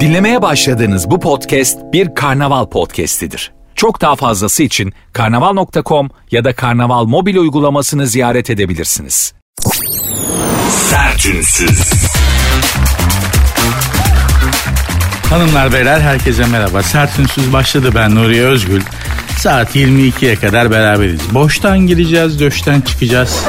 Dinlemeye başladığınız bu podcast bir karnaval podcastidir. Çok daha fazlası için karnaval.com ya da karnaval mobil uygulamasını ziyaret edebilirsiniz. Sertünsüz. Hanımlar beyler herkese merhaba. Sertünsüz başladı ben Nuri Özgül. Saat 22'ye kadar beraberiz. Boştan gireceğiz, döşten çıkacağız.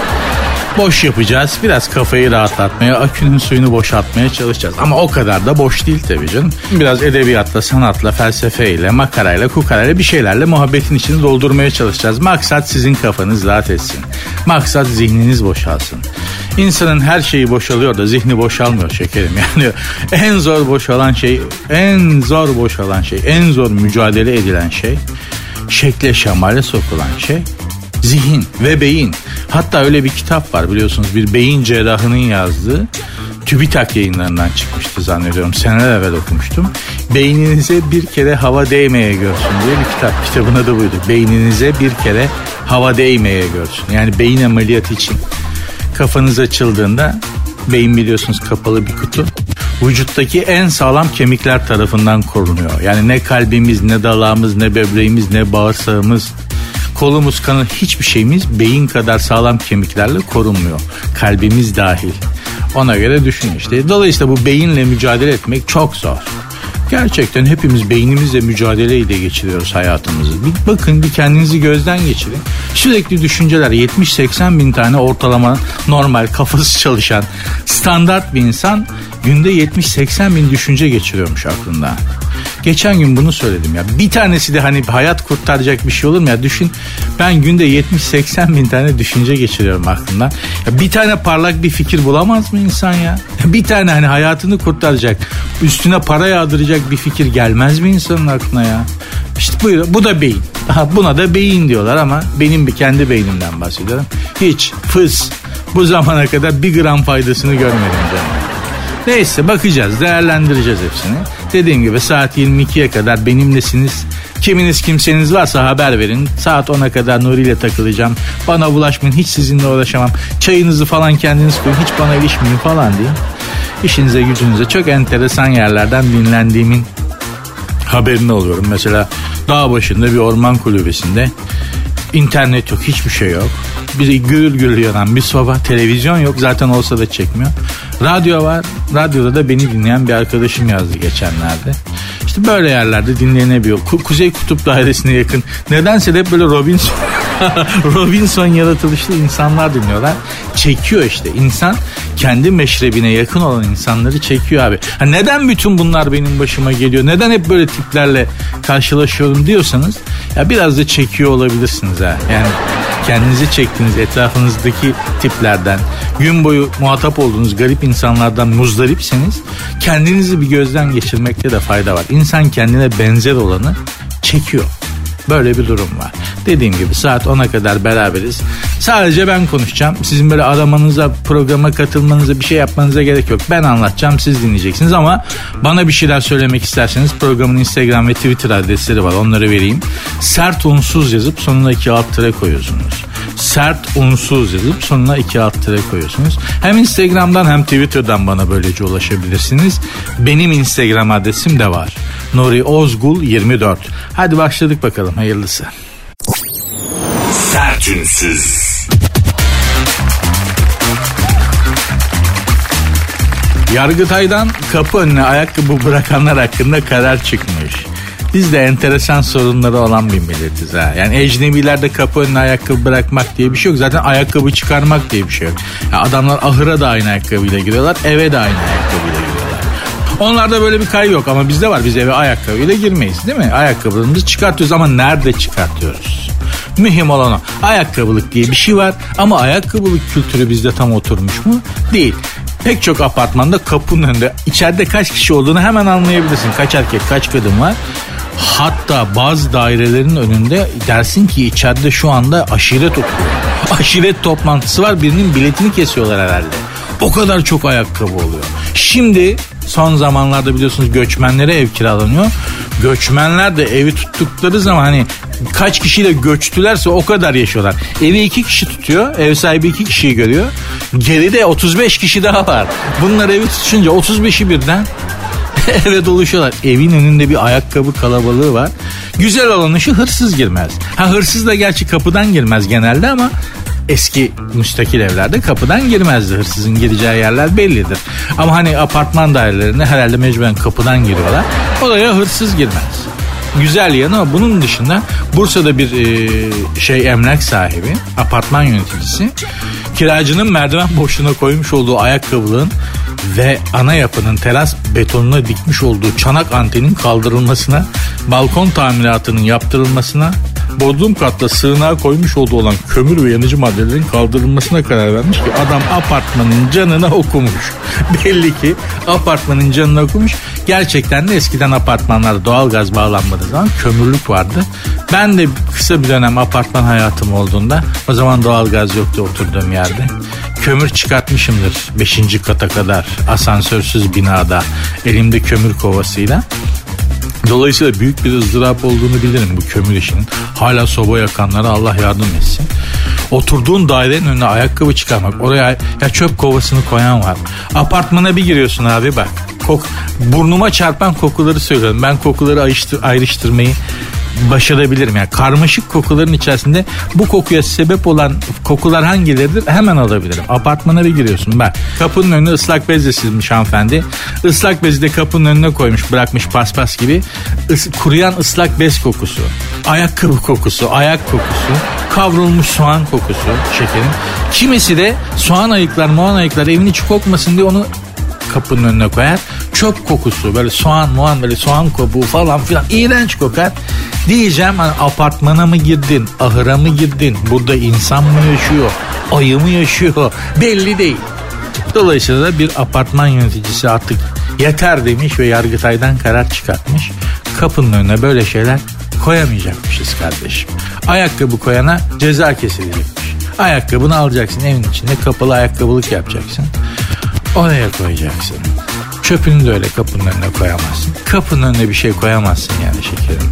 Boş yapacağız. Biraz kafayı rahatlatmaya, akünün suyunu boşaltmaya çalışacağız. Ama o kadar da boş değil tabii canım. Biraz edebiyatla, sanatla, felsefeyle, makarayla, kukarayla bir şeylerle muhabbetin içini doldurmaya çalışacağız. Maksat sizin kafanız rahat etsin. Maksat zihniniz boşalsın. İnsanın her şeyi boşalıyor da zihni boşalmıyor şekerim. Yani en zor boşalan şey, en zor boşalan şey, en zor mücadele edilen şey, şekle şemale sokulan şey zihin ve beyin. Hatta öyle bir kitap var biliyorsunuz bir beyin cerrahının yazdığı TÜBİTAK yayınlarından çıkmıştı zannediyorum. Seneler evvel okumuştum. Beyninize bir kere hava değmeye görsün diye bir kitap. Kitabın adı buydu. Beyninize bir kere hava değmeye görsün. Yani beyin ameliyatı için kafanız açıldığında beyin biliyorsunuz kapalı bir kutu. Vücuttaki en sağlam kemikler tarafından korunuyor. Yani ne kalbimiz, ne dalağımız, ne böbreğimiz, ne bağırsağımız, kolumuz, kanı hiçbir şeyimiz beyin kadar sağlam kemiklerle korunmuyor. Kalbimiz dahil. Ona göre düşün işte. Dolayısıyla bu beyinle mücadele etmek çok zor. Gerçekten hepimiz beynimizle mücadeleyle geçiriyoruz hayatımızı. Bir bakın bir kendinizi gözden geçirin. Sürekli düşünceler 70-80 bin tane ortalama normal kafası çalışan standart bir insan günde 70-80 bin düşünce geçiriyormuş aklından. Geçen gün bunu söyledim ya. Bir tanesi de hani hayat kurtaracak bir şey olur mu ya? Düşün ben günde 70-80 bin tane düşünce geçiriyorum aklımdan. Ya bir tane parlak bir fikir bulamaz mı insan ya? Bir tane hani hayatını kurtaracak, üstüne para yağdıracak bir fikir gelmez mi insanın aklına ya? İşte buyur, bu da beyin. Buna da beyin diyorlar ama benim bir kendi beynimden bahsediyorum. Hiç fıs bu zamana kadar bir gram faydasını görmedim canım. Neyse bakacağız değerlendireceğiz hepsini. Dediğim gibi saat 22'ye kadar benimlesiniz. Kiminiz kimseniz varsa haber verin. Saat 10'a kadar Nuri ile takılacağım. Bana bulaşmayın hiç sizinle uğraşamam. Çayınızı falan kendiniz koyun hiç bana ilişmeyin falan diye. İşinize gücünüze çok enteresan yerlerden dinlendiğimin haberini oluyorum. Mesela dağ başında bir orman kulübesinde internet yok hiçbir şey yok. Bir gürül gürül yanan bir soba televizyon yok zaten olsa da çekmiyor. Radyo var radyoda da beni dinleyen bir arkadaşım yazdı geçenlerde. İşte böyle yerlerde dinlenebiliyor. Ku- Kuzey Kutup Dairesi'ne yakın. Nedense de hep böyle Robinson Robinson yaratılışlı insanlar dinliyorlar. Çekiyor işte. insan kendi meşrebine yakın olan insanları çekiyor abi. Ha neden bütün bunlar benim başıma geliyor? Neden hep böyle tiplerle karşılaşıyorum diyorsanız ya biraz da çekiyor olabilirsiniz ha. Yani kendinizi çektiğiniz etrafınızdaki tiplerden, gün boyu muhatap olduğunuz garip insanlardan muzdaripseniz kendinizi bir gözden geçirmekte de fayda var. İnsan kendine benzer olanı çekiyor. Böyle bir durum var. Dediğim gibi saat 10'a kadar beraberiz. Sadece ben konuşacağım. Sizin böyle aramanıza, programa katılmanıza, bir şey yapmanıza gerek yok. Ben anlatacağım, siz dinleyeceksiniz ama bana bir şeyler söylemek isterseniz programın Instagram ve Twitter adresleri var. Onları vereyim. Sert unsuz yazıp sonuna iki alt tere koyuyorsunuz. Sert unsuz yazıp sonuna iki alt tere koyuyorsunuz. Hem Instagram'dan hem Twitter'dan bana böylece ulaşabilirsiniz. Benim Instagram adresim de var. Nuri Ozgul 24. Hadi başladık bakalım hayırlısı. Sertünsüz. Yargıtay'dan kapı önüne ayakkabı bırakanlar hakkında karar çıkmış. Biz de enteresan sorunları olan bir milletiz ha. Yani ecnebilerde kapı önüne ayakkabı bırakmak diye bir şey yok. Zaten ayakkabı çıkarmak diye bir şey yok. Ya adamlar ahıra da aynı ayakkabıyla giriyorlar, eve de aynı ayakkabıyla giriyorlar. Onlarda böyle bir kay yok ama bizde var. Biz eve ayakkabıyla girmeyiz değil mi? Ayakkabılarımızı çıkartıyoruz ama nerede çıkartıyoruz? Mühim olan o. Ayakkabılık diye bir şey var ama ayakkabılık kültürü bizde tam oturmuş mu? Değil. Pek çok apartmanda kapının önünde içeride kaç kişi olduğunu hemen anlayabilirsin. Kaç erkek kaç kadın var. Hatta bazı dairelerin önünde dersin ki içeride şu anda aşiret oturuyor. Aşiret toplantısı var birinin biletini kesiyorlar herhalde. O kadar çok ayakkabı oluyor. Şimdi son zamanlarda biliyorsunuz göçmenlere ev kiralanıyor. Göçmenler de evi tuttukları zaman hani kaç kişiyle göçtülerse o kadar yaşıyorlar. Evi iki kişi tutuyor. Ev sahibi iki kişiyi görüyor. Geride 35 kişi daha var. Bunlar evi tutunca 35'i birden eve doluşuyorlar. Evin önünde bir ayakkabı kalabalığı var. Güzel olan şu hırsız girmez. Ha hırsız da gerçi kapıdan girmez genelde ama eski müstakil evlerde kapıdan girmezdi. Hırsızın gireceği yerler bellidir. Ama hani apartman dairelerinde herhalde mecburen kapıdan giriyorlar. Oraya hırsız girmez. Güzel yanı ama bunun dışında Bursa'da bir e, şey emlak sahibi, apartman yöneticisi kiracının merdiven boşluğuna koymuş olduğu ayakkabılığın ve ana yapının teras betonuna dikmiş olduğu çanak antenin kaldırılmasına, balkon tamiratının yaptırılmasına, bodrum katta sığınağa koymuş olduğu olan kömür ve yanıcı maddelerin kaldırılmasına karar vermiş ki adam apartmanın canına okumuş. Belli ki apartmanın canına okumuş. Gerçekten de eskiden apartmanlarda doğalgaz bağlanmadığı zaman kömürlük vardı. Ben de kısa bir dönem apartman hayatım olduğunda o zaman doğalgaz yoktu oturduğum yerde kömür çıkartmışımdır 5. kata kadar asansörsüz binada elimde kömür kovasıyla. Dolayısıyla büyük bir ızdırap olduğunu bilirim bu kömür işinin. Hala soba yakanlara Allah yardım etsin. Oturduğun dairenin önüne ayakkabı çıkarmak. Oraya ya çöp kovasını koyan var. Apartmana bir giriyorsun abi bak. Kok, burnuma çarpan kokuları söylüyorum. Ben kokuları ayrıştır, ayrıştırmayı başarabilirim. Yani karmaşık kokuların içerisinde bu kokuya sebep olan kokular hangileridir hemen alabilirim. Apartmana bir giriyorsun bak kapının önüne ıslak bezle silmiş hanımefendi. Islak bezi de kapının önüne koymuş bırakmış paspas gibi. Is, kuruyan ıslak bez kokusu. Ayakkabı kokusu, ayak kokusu, kavrulmuş soğan kokusu şekerin. Kimisi de soğan ayıklar, moğan ayıklar evin içi kokmasın diye onu kapının önüne koyar. Çöp kokusu böyle soğan muan böyle soğan kopuğu falan filan iğrenç kokar. Diyeceğim hani apartmana mı girdin, ahıra mı girdin, burada insan mı yaşıyor, ayı mı yaşıyor belli değil. Dolayısıyla bir apartman yöneticisi artık yeter demiş ve Yargıtay'dan karar çıkartmış. Kapının önüne böyle şeyler koyamayacakmışız kardeşim. Ayakkabı koyana ceza kesilecekmiş. Ayakkabını alacaksın evin içinde kapalı ayakkabılık yapacaksın. Oraya koyacaksın. Çöpünü de öyle kapının önüne koyamazsın. Kapının önüne bir şey koyamazsın yani şekerim.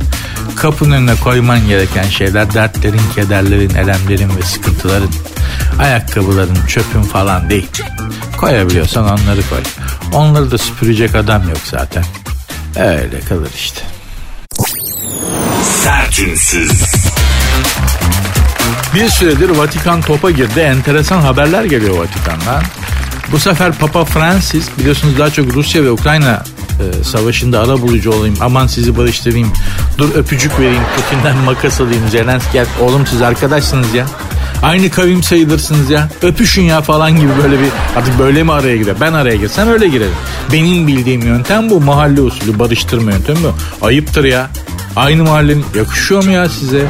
Kapının önüne koyman gereken şeyler dertlerin, kederlerin, elemlerin ve sıkıntıların. Ayakkabıların, çöpün falan değil. Koyabiliyorsan onları koy. Onları da süpürecek adam yok zaten. Öyle kalır işte. Sertünsüz. Bir süredir Vatikan topa girdi. Enteresan haberler geliyor Vatikan'dan. Bu sefer Papa Francis biliyorsunuz daha çok Rusya ve Ukrayna e, savaşında ara bulucu olayım. Aman sizi barıştırayım. Dur öpücük vereyim. Putin'den makas alayım. Zelenski oğlum siz arkadaşsınız ya. Aynı kavim sayılırsınız ya. Öpüşün ya falan gibi böyle bir artık böyle mi araya girer? Ben araya girsem öyle girerim. Benim bildiğim yöntem bu. Mahalle usulü barıştırma yöntemi bu. Ayıptır ya. Aynı mahallenin yakışıyor mu ya size?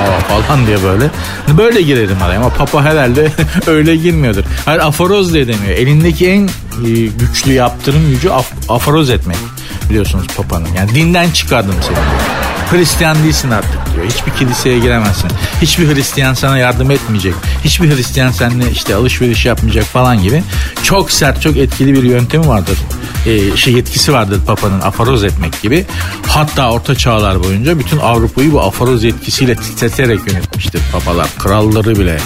Aa, falan diye böyle. Böyle girerim araya ama papa herhalde öyle girmiyordur. Hayır aforoz diye demiyor. Elindeki en e, güçlü yaptırım gücü af, aforoz etmek. Biliyorsunuz papanın. Yani dinden çıkardım seni. Hristiyan değilsin artık diyor. Hiçbir kiliseye giremezsin. Hiçbir Hristiyan sana yardım etmeyecek. Hiçbir Hristiyan seninle işte alışveriş yapmayacak falan gibi. Çok sert, çok etkili bir yöntemi vardır. Ee, şey yetkisi vardır Papa'nın afaroz etmek gibi. Hatta orta çağlar boyunca bütün Avrupa'yı bu afaroz yetkisiyle titreterek yönetmiştir papalar. Kralları bile.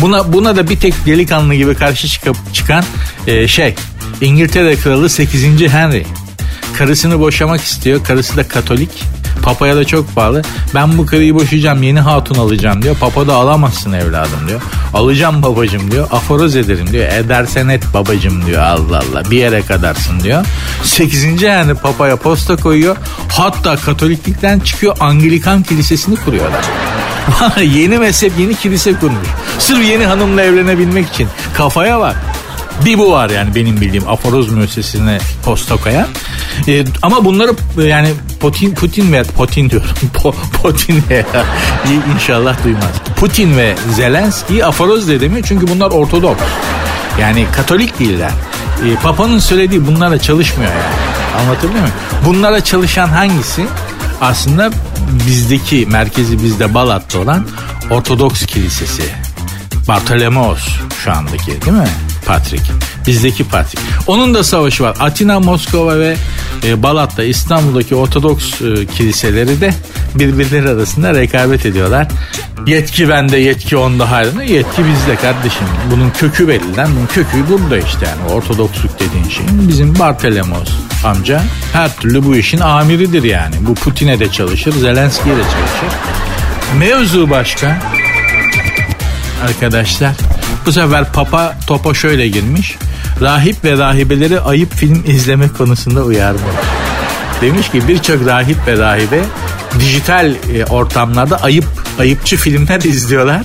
Buna buna da bir tek delikanlı gibi karşı çıkıp çıkan e, şey İngiltere kralı 8. Henry. Karısını boşamak istiyor. Karısı da Katolik. Papaya da çok pahalı. Ben bu karıyı boşayacağım yeni hatun alacağım diyor. Papa da alamazsın evladım diyor. Alacağım babacım diyor. Aforoz ederim diyor. Edersen et babacım diyor. Allah Allah bir yere kadarsın diyor. Sekizinci yani papaya posta koyuyor. Hatta Katoliklikten çıkıyor Anglikan kilisesini kuruyorlar. yeni mezhep yeni kilise kurmuş. Sırf yeni hanımla evlenebilmek için. Kafaya bak. Bir bu var yani benim bildiğim aforoz müessesesine posta koyan. E, ama bunları e, yani Putin Putin ve Putin diyorum. Po, Putin ve inşallah duymaz. Putin ve Zelenski aforoz de demiyor çünkü bunlar Ortodoks. Yani Katolik değiller. E, Papa'nın söylediği bunlara çalışmıyor yani. Anlatabiliyor muyum? Bunlara çalışan hangisi? Aslında bizdeki merkezi bizde Balat'ta olan Ortodoks Kilisesi. Bartolomeos şu andaki değil mi? Patrik. Bizdeki Patrik. Onun da savaşı var. Atina, Moskova ve e, Balat'ta İstanbul'daki Ortodoks e, kiliseleri de birbirleri arasında rekabet ediyorlar. Yetki bende, yetki onda hayrına. Yetki bizde kardeşim. Bunun kökü belli lan. Bunun kökü burada işte yani. Ortodoksluk dediğin şeyin. Bizim Bartelemos amca her türlü bu işin amiridir yani. Bu Putin'e de çalışır, Zelenski'ye de çalışır. Mevzu başka. Arkadaşlar bu sefer Papa topa şöyle girmiş. Rahip ve rahibeleri ayıp film izleme konusunda uyarmış. Demiş ki birçok rahip ve rahibe dijital e, ortamlarda ayıp ayıpçı filmler izliyorlar.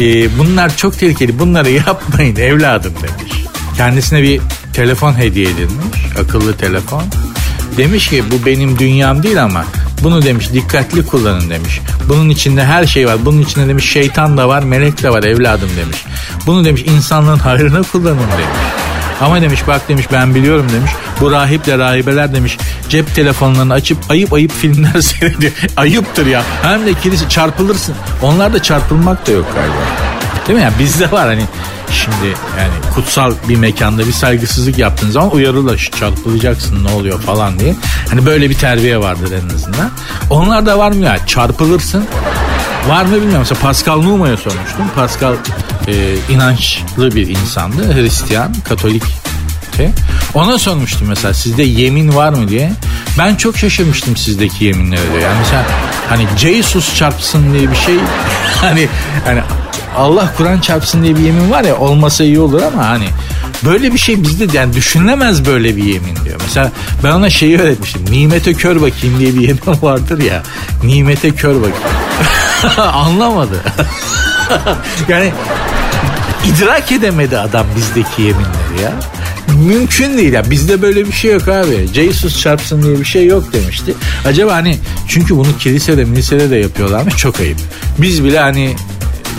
E, bunlar çok tehlikeli. Bunları yapmayın evladım demiş. Kendisine bir telefon hediye edilmiş. Akıllı telefon. Demiş ki bu benim dünyam değil ama bunu demiş dikkatli kullanın demiş. Bunun içinde her şey var. Bunun içinde demiş şeytan da var, melek de var evladım demiş. Bunu demiş insanlığın hayrına kullanın demiş. Ama demiş bak demiş ben biliyorum demiş. Bu rahiple rahibeler demiş cep telefonlarını açıp ayıp ayıp filmler seyrediyor. Ayıptır ya. Hem de kilise çarpılırsın. Onlarda çarpılmak da yok galiba. Değil mi? Yani bizde var hani şimdi yani kutsal bir mekanda bir saygısızlık yaptığın zaman uyarırlar çarpılacaksın ne oluyor falan diye. Hani böyle bir terbiye vardır en azından. Onlar da var mı ya? Çarpılırsın. Var mı bilmiyorum. Mesela Pascal Numa'ya sormuştum. Pascal e, inançlı bir insandı. Hristiyan, Katolik ona sormuştum mesela sizde yemin var mı diye. Ben çok şaşırmıştım sizdeki yeminlere. Yani mesela hani Jesus çarpsın diye bir şey hani hani Allah Kur'an çarpsın diye bir yemin var ya olmasa iyi olur ama hani böyle bir şey bizde yani düşünülemez böyle bir yemin diyor. Mesela ben ona şeyi öğretmiştim. Nimete kör bakayım diye bir yemin vardır ya. Nimete kör bakayım. Anlamadı. yani idrak edemedi adam bizdeki yeminleri ya. Mümkün değil ya bizde böyle bir şey yok abi. Jesus çarpsın diye bir şey yok demişti. Acaba hani çünkü bunu kilisede milisede de yapıyorlarmış çok ayıp. Biz bile hani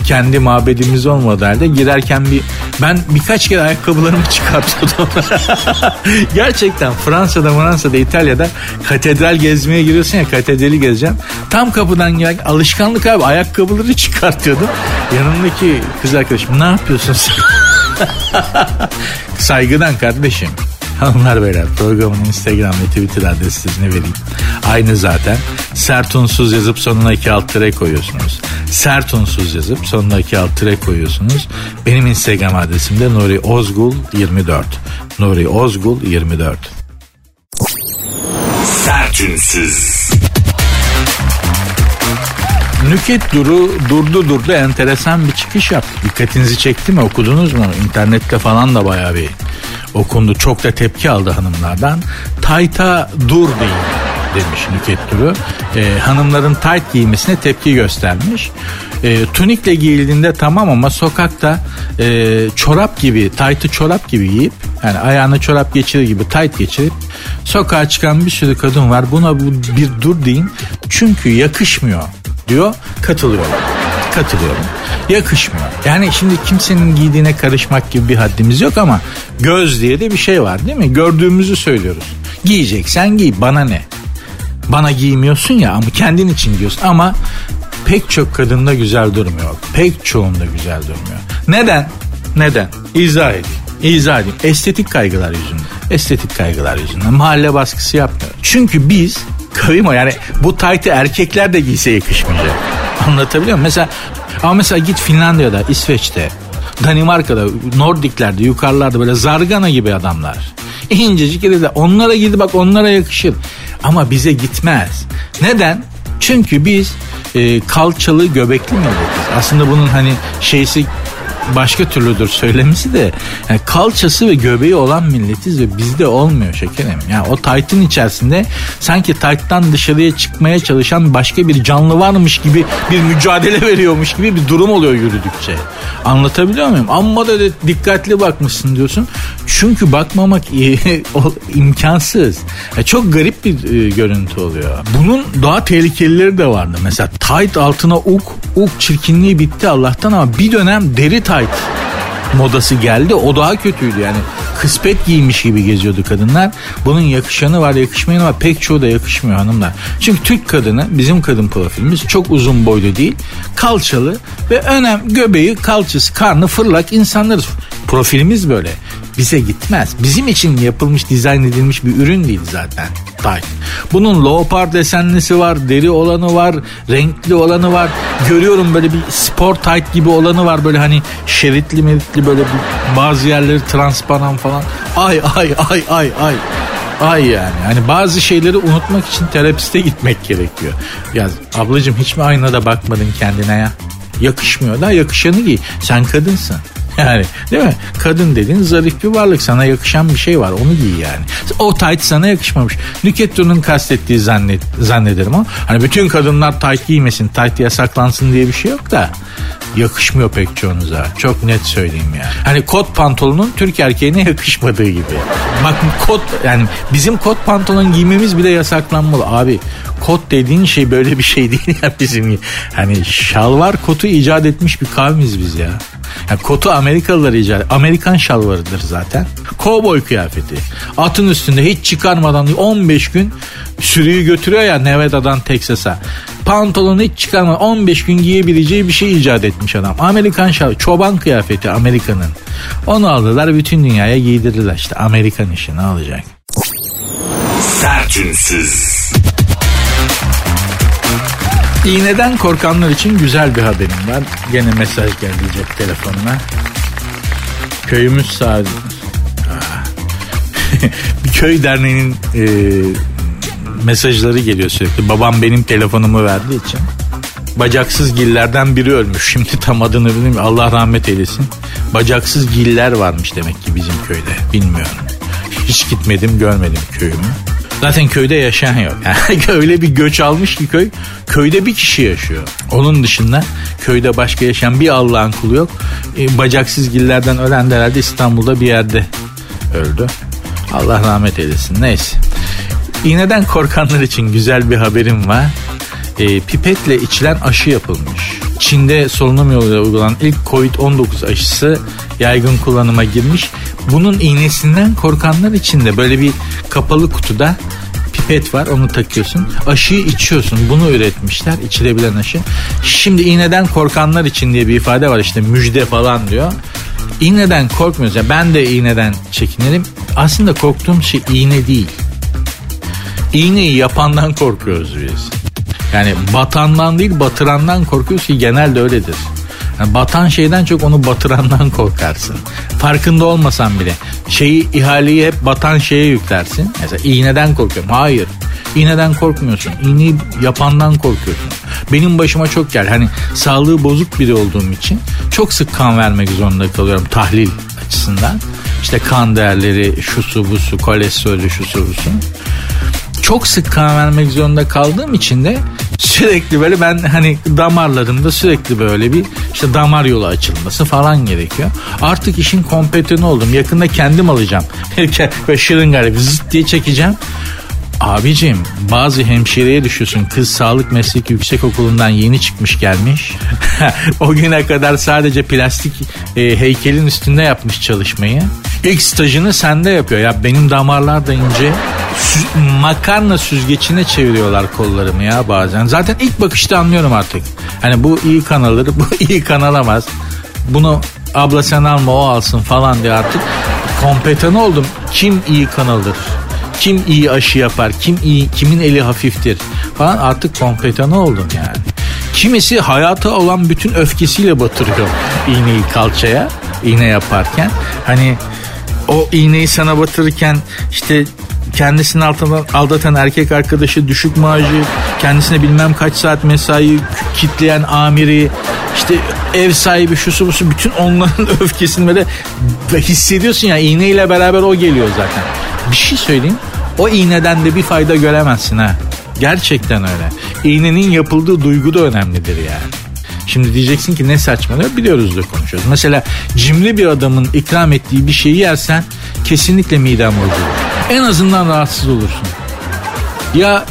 kendi mabedimiz olmadı halde girerken bir ben birkaç kere ayakkabılarımı çıkartıyordum. Gerçekten Fransa'da Fransa'da İtalya'da katedral gezmeye giriyorsun ya katedrali gezeceğim. Tam kapıdan gel alışkanlık abi ayakkabıları çıkartıyordum. Yanımdaki kız arkadaşım ne yapıyorsun sen? Saygıdan kardeşim. Hanımlar beyler programın Instagram ve Twitter adresini vereyim. Aynı zaten. Sert unsuz yazıp sonuna iki alt tere koyuyorsunuz. Sert unsuz yazıp sonuna iki alt tere koyuyorsunuz. Benim Instagram adresim de Nuri Ozgul 24. Nuri Ozgul 24. Sertünsüz. Nüket Duru durdu durdu enteresan bir çıkış yaptı. Dikkatinizi çekti mi okudunuz mu? İnternette falan da bayağı bir okundu. Çok da tepki aldı hanımlardan. Tayta dur deyin demiş Nüket Duru. Ee, hanımların tayt giymesine tepki göstermiş. E, tunikle giyildiğinde tamam ama sokakta e, çorap gibi, taytı çorap gibi giyip yani ayağına çorap geçirir gibi tayt geçirip sokağa çıkan bir sürü kadın var. Buna bu bir dur deyin. Çünkü yakışmıyor diyor. Katılıyorum. Katılıyorum. Yakışmıyor. Yani şimdi kimsenin giydiğine karışmak gibi bir haddimiz yok ama göz diye de bir şey var değil mi? Gördüğümüzü söylüyoruz. Giyeceksen giy bana ne? Bana giymiyorsun ya ama kendin için giyiyorsun ama pek çok kadında güzel durmuyor. Pek çoğunda güzel durmuyor. Neden? Neden? İzah edeyim. İzah edeyim. Estetik kaygılar yüzünden. Estetik kaygılar yüzünden. Mahalle baskısı yapmıyor. Çünkü biz Kavimo yani bu taytı erkekler de giyse yakışmayacak. Anlatabiliyor muyum? Mesela ama mesela git Finlandiya'da, İsveç'te, Danimarka'da, Nordiklerde, yukarılarda böyle zargana gibi adamlar. İncecik de onlara gidi bak onlara yakışır. Ama bize gitmez. Neden? Çünkü biz e, kalçalı göbekli milletiz. Aslında bunun hani şeysi başka türlüdür söylemesi de yani kalçası ve göbeği olan milletiz ve bizde olmuyor şekerim. Yani o taytın içerisinde sanki tayttan dışarıya çıkmaya çalışan başka bir canlı varmış gibi bir mücadele veriyormuş gibi bir durum oluyor yürüdükçe. Anlatabiliyor muyum? Amma da dikkatli bakmışsın diyorsun. Çünkü bakmamak imkansız. Yani çok garip bir e, görüntü oluyor. Bunun daha tehlikelileri de vardı. Mesela tight altına uk, uk çirkinliği bitti Allah'tan ama bir dönem deri tight modası geldi. O daha kötüydü yani. kıspet giymiş gibi geziyordu kadınlar. Bunun yakışanı var yakışmayanı var pek çoğu da yakışmıyor hanımlar. Çünkü Türk kadını bizim kadın profilimiz çok uzun boylu değil kalçalı ve önem göbeği kalçası karnı fırlak insanlarız. Profilimiz böyle bize gitmez. Bizim için yapılmış, dizayn edilmiş bir ürün değil zaten. Tight. Bunun leopard desenlisi var, deri olanı var, renkli olanı var. Görüyorum böyle bir spor tight gibi olanı var. Böyle hani şeritli meritli böyle bir, bazı yerleri transparan falan. Ay ay ay ay ay. Ay yani. Hani bazı şeyleri unutmak için terapiste gitmek gerekiyor. Ya ablacığım hiç mi aynada bakmadın kendine ya? Yakışmıyor da yakışanı giy. Sen kadınsın. Yani değil mi? Kadın dediğin zarif bir varlık. Sana yakışan bir şey var. Onu giy yani. O tight sana yakışmamış. Nüketto'nun kastettiği zannet, zannederim o. Hani bütün kadınlar tight giymesin, tight yasaklansın diye bir şey yok da yakışmıyor pek çoğunuza. Çok net söyleyeyim yani. Hani kot pantolonun Türk erkeğine yakışmadığı gibi. Bak kot yani bizim kot pantolon giymemiz bile yasaklanmalı. Abi kot dediğin şey böyle bir şey değil ya bizim. Hani şalvar kotu icat etmiş bir kavmiz biz ya. Yani kotu Amerikalılar icat Amerikan şalvarıdır zaten. Kovboy kıyafeti. Atın üstünde hiç çıkarmadan 15 gün sürüyü götürüyor ya Nevada'dan Texas'a. Pantolonu hiç çıkarmadan 15 gün giyebileceği bir şey icat etmiş adam. Amerikan şal, çoban kıyafeti Amerika'nın. Onu aldılar bütün dünyaya giydirdiler işte Amerikan işi ne olacak? Sertünsüz. İğneden korkanlar için güzel bir haberim var. Gene mesaj geldi cep telefonuna. Köyümüz sadece... bir köy derneğinin e, mesajları geliyor sürekli. Babam benim telefonumu verdiği için. Bacaksız gillerden biri ölmüş. Şimdi tam adını bilmiyorum. Allah rahmet eylesin. Bacaksız giller varmış demek ki bizim köyde. Bilmiyorum. Hiç gitmedim görmedim köyümü. Zaten köyde yaşayan yok. Yani öyle bir göç almış ki köy. Köyde bir kişi yaşıyor. Onun dışında köyde başka yaşayan bir Allah'ın kulu yok. E, bacaksız gillerden ölen de herhalde İstanbul'da bir yerde öldü. Allah rahmet eylesin. Neyse. İğneden korkanlar için güzel bir haberim var. E, pipetle içilen aşı yapılmış. Çin'de solunum yoluyla uygulanan ilk Covid-19 aşısı yaygın kullanıma girmiş. Bunun iğnesinden korkanlar için de böyle bir kapalı kutuda pipet var onu takıyorsun. Aşıyı içiyorsun. Bunu üretmişler. içilebilen aşı. Şimdi iğneden korkanlar için diye bir ifade var işte müjde falan diyor. İğneden korkmuyoruz. Yani ben de iğneden çekinirim. Aslında korktuğum şey iğne değil. İğneyi yapandan korkuyoruz biz. Yani batandan değil batırandan korkuyoruz ki genelde öyledir. Batan şeyden çok onu batırandan korkarsın. Farkında olmasan bile. Şeyi ihaleyi hep batan şeye yüklersin. Mesela iğneden korkuyorum. Hayır. İğneden korkmuyorsun. İğneyi yapandan korkuyorsun. Benim başıma çok gel. Hani sağlığı bozuk biri olduğum için çok sık kan vermek zorunda kalıyorum tahlil açısından. İşte kan değerleri, şusu busu, kolesterolü şusu busu çok sık kan vermek zorunda kaldığım için de sürekli böyle ben hani damarlarımda sürekli böyle bir işte damar yolu açılması falan gerekiyor. Artık işin kompeteni oldum. Yakında kendim alacağım. Ve şırıngayla zıt diye çekeceğim. Abicim bazı hemşireye düşüyorsun kız sağlık meslek yüksek okulundan yeni çıkmış gelmiş. o güne kadar sadece plastik e, heykelin üstünde yapmış çalışmayı. İlk stajını sende yapıyor. Ya benim damarlar da ince. Sü- makarna süzgecine çeviriyorlar kollarımı ya bazen. Zaten ilk bakışta anlıyorum artık. Hani bu iyi kan alır, bu iyi kan alamaz. Bunu abla sen alma o alsın falan diye artık kompetan oldum. Kim iyi kan alır? Kim iyi aşı yapar? Kim iyi, kimin eli hafiftir? Falan artık kompetanı oldum yani. Kimisi hayata olan bütün öfkesiyle batırıyor iğneyi kalçaya iğne yaparken. Hani o iğneyi sana batırırken işte kendisini altından aldatan erkek arkadaşı düşük maaşı, kendisine bilmem kaç saat mesai kitleyen amiri, işte ev sahibi şusu busu bütün onların öfkesini böyle hissediyorsun ya iğneyle beraber o geliyor zaten. Bir şey söyleyeyim o iğneden de bir fayda göremezsin ha. Gerçekten öyle. İğnenin yapıldığı duygu da önemlidir yani. Şimdi diyeceksin ki ne saçmalıyor biliyoruz da konuşuyoruz. Mesela cimri bir adamın ikram ettiği bir şeyi yersen kesinlikle midem bozulur. En azından rahatsız olursun. Ya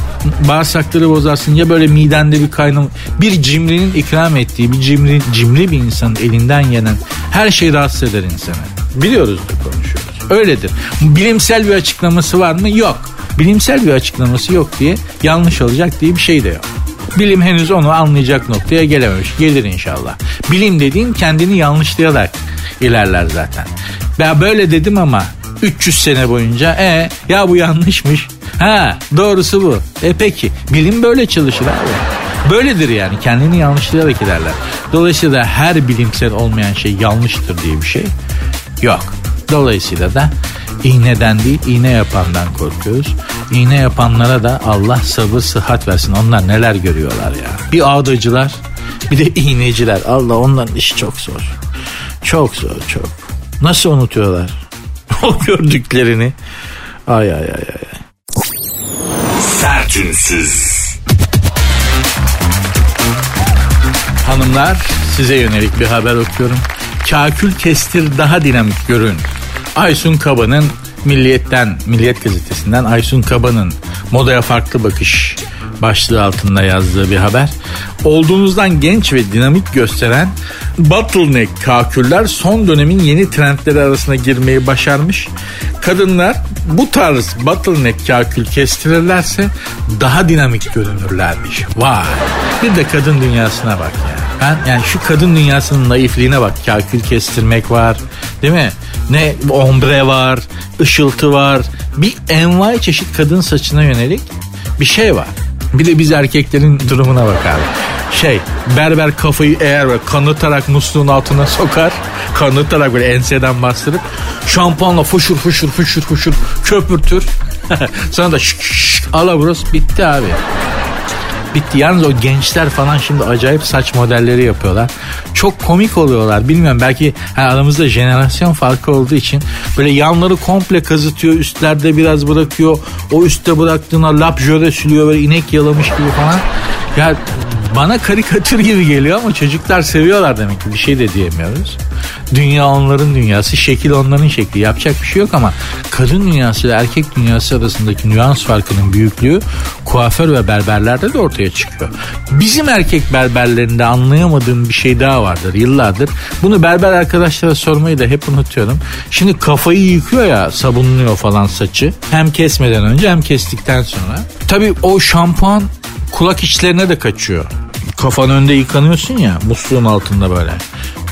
bağırsakları bozarsın ya böyle midende bir kaynama. Bir cimrinin ikram ettiği bir cimri, cimri bir insanın elinden yenen her şey rahatsız eder insanı. Biliyoruz da konuşuyoruz. Öyledir. Bilimsel bir açıklaması var mı? Yok. Bilimsel bir açıklaması yok diye yanlış olacak diye bir şey de yok. Bilim henüz onu anlayacak noktaya gelememiş. Gelir inşallah. Bilim dediğin kendini yanlışlayarak ilerler zaten. Ben böyle dedim ama 300 sene boyunca e ya bu yanlışmış. Ha doğrusu bu. E peki bilim böyle çalışır abi. Böyledir yani kendini yanlışlayarak ilerler. Dolayısıyla her bilimsel olmayan şey yanlıştır diye bir şey yok. Dolayısıyla da iğneden değil iğne yapandan korkuyoruz. İğne yapanlara da Allah sabır sıhhat versin. Onlar neler görüyorlar ya. Bir ağdacılar bir de iğneciler. Allah onların işi çok zor. Çok zor çok. Nasıl unutuyorlar o gördüklerini? Ay ay ay ay. Sertünsüz. Hanımlar size yönelik bir haber okuyorum. Kakül kestir daha dinamik görün. Aysun Kaba'nın Milliyet'ten, Milliyet gazetesinden Aysun Kaba'nın modaya farklı bakış başlığı altında yazdığı bir haber. Olduğunuzdan genç ve dinamik gösteren bottleneck kaküller son dönemin yeni trendleri arasına girmeyi başarmış. Kadınlar bu tarz bottleneck kakül kestirirlerse daha dinamik görünürlermiş. Vay. Bir de kadın dünyasına bak ya. Ben yani şu kadın dünyasının naifliğine bak. Kakül kestirmek var. Değil mi? Ne ombre var, ışıltı var. Bir envai çeşit kadın saçına yönelik bir şey var. Bir de biz erkeklerin durumuna bak abi. Şey berber kafayı eğer böyle kanıtarak musluğun altına sokar. Kanıtarak böyle enseden bastırıp şampuanla fışır fışır fışır fışır köpürtür. Sonra da şık şık alabros bitti abi bitti. Yalnız o gençler falan şimdi acayip saç modelleri yapıyorlar. Çok komik oluyorlar. Bilmiyorum belki hani aramızda jenerasyon farkı olduğu için böyle yanları komple kazıtıyor. Üstlerde biraz bırakıyor. O üstte bıraktığına lap jöre sülüyor böyle inek yalamış gibi falan. Ya bana karikatür gibi geliyor ama çocuklar seviyorlar demek ki bir şey de diyemiyoruz. Dünya onların dünyası, şekil onların şekli. Yapacak bir şey yok ama kadın dünyası ile erkek dünyası arasındaki nüans farkının büyüklüğü kuaför ve berberlerde de ortaya çıkıyor. Bizim erkek berberlerinde anlayamadığım bir şey daha vardır yıllardır. Bunu berber arkadaşlara sormayı da hep unutuyorum. Şimdi kafayı yıkıyor ya sabunluyor falan saçı. Hem kesmeden önce hem kestikten sonra. Tabii o şampuan kulak içlerine de kaçıyor. Kafan önde yıkanıyorsun ya musluğun altında böyle.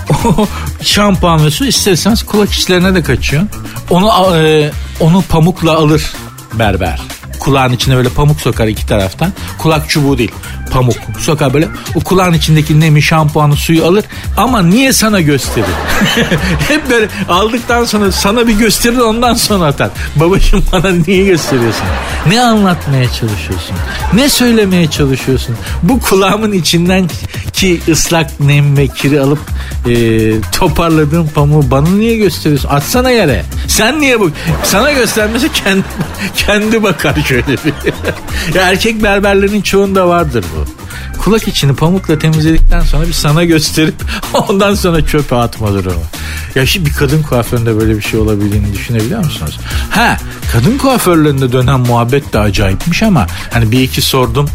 şampuan ve su isterseniz kulak içlerine de kaçıyor. Onu e, onu pamukla alır berber. Kulağın içine böyle pamuk sokar iki taraftan. Kulak çubuğu değil pamuk sokar böyle. O kulağın içindeki nemi şampuanı suyu alır. Ama niye sana gösterir? Hep böyle aldıktan sonra sana bir gösterir ondan sonra atar. Babacığım bana niye gösteriyorsun? Ne anlatmaya çalışıyorsun? Ne söylemeye çalışıyorsun? Bu kulağımın içinden ki ıslak nem ve kiri alıp e, toparladığım pamuğu bana niye gösteriyorsun? Atsana yere. Sen niye bu? Sana göstermesi kendi, kendi bakar şöyle bir. ya erkek berberlerin çoğunda vardır bu. Kulak içini pamukla temizledikten sonra bir sana gösterip ondan sonra çöpe atma durumu. Ya şimdi bir kadın kuaföründe böyle bir şey olabildiğini düşünebiliyor musunuz? Ha kadın kuaförlerinde dönen muhabbet de acayipmiş ama hani bir iki sordum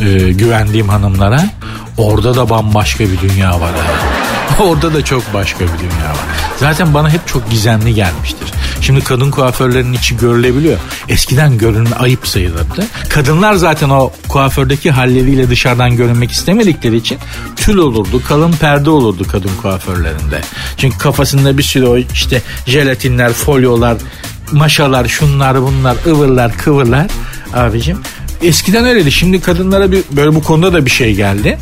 e, güvendiğim hanımlara. Orada da bambaşka bir dünya var. Yani. Orada da çok başka bir dünya var. Zaten bana hep çok gizemli gelmiştir. Şimdi kadın kuaförlerinin içi görülebiliyor. Eskiden görünme ayıp sayılırdı. Kadınlar zaten o kuafördeki halleriyle dışarıdan görünmek istemedikleri için tül olurdu, kalın perde olurdu kadın kuaförlerinde. Çünkü kafasında bir sürü o işte jelatinler, folyolar, maşalar, şunlar bunlar, ıvırlar, kıvırlar abicim. Eskiden öyleydi. Şimdi kadınlara bir böyle bu konuda da bir şey geldi.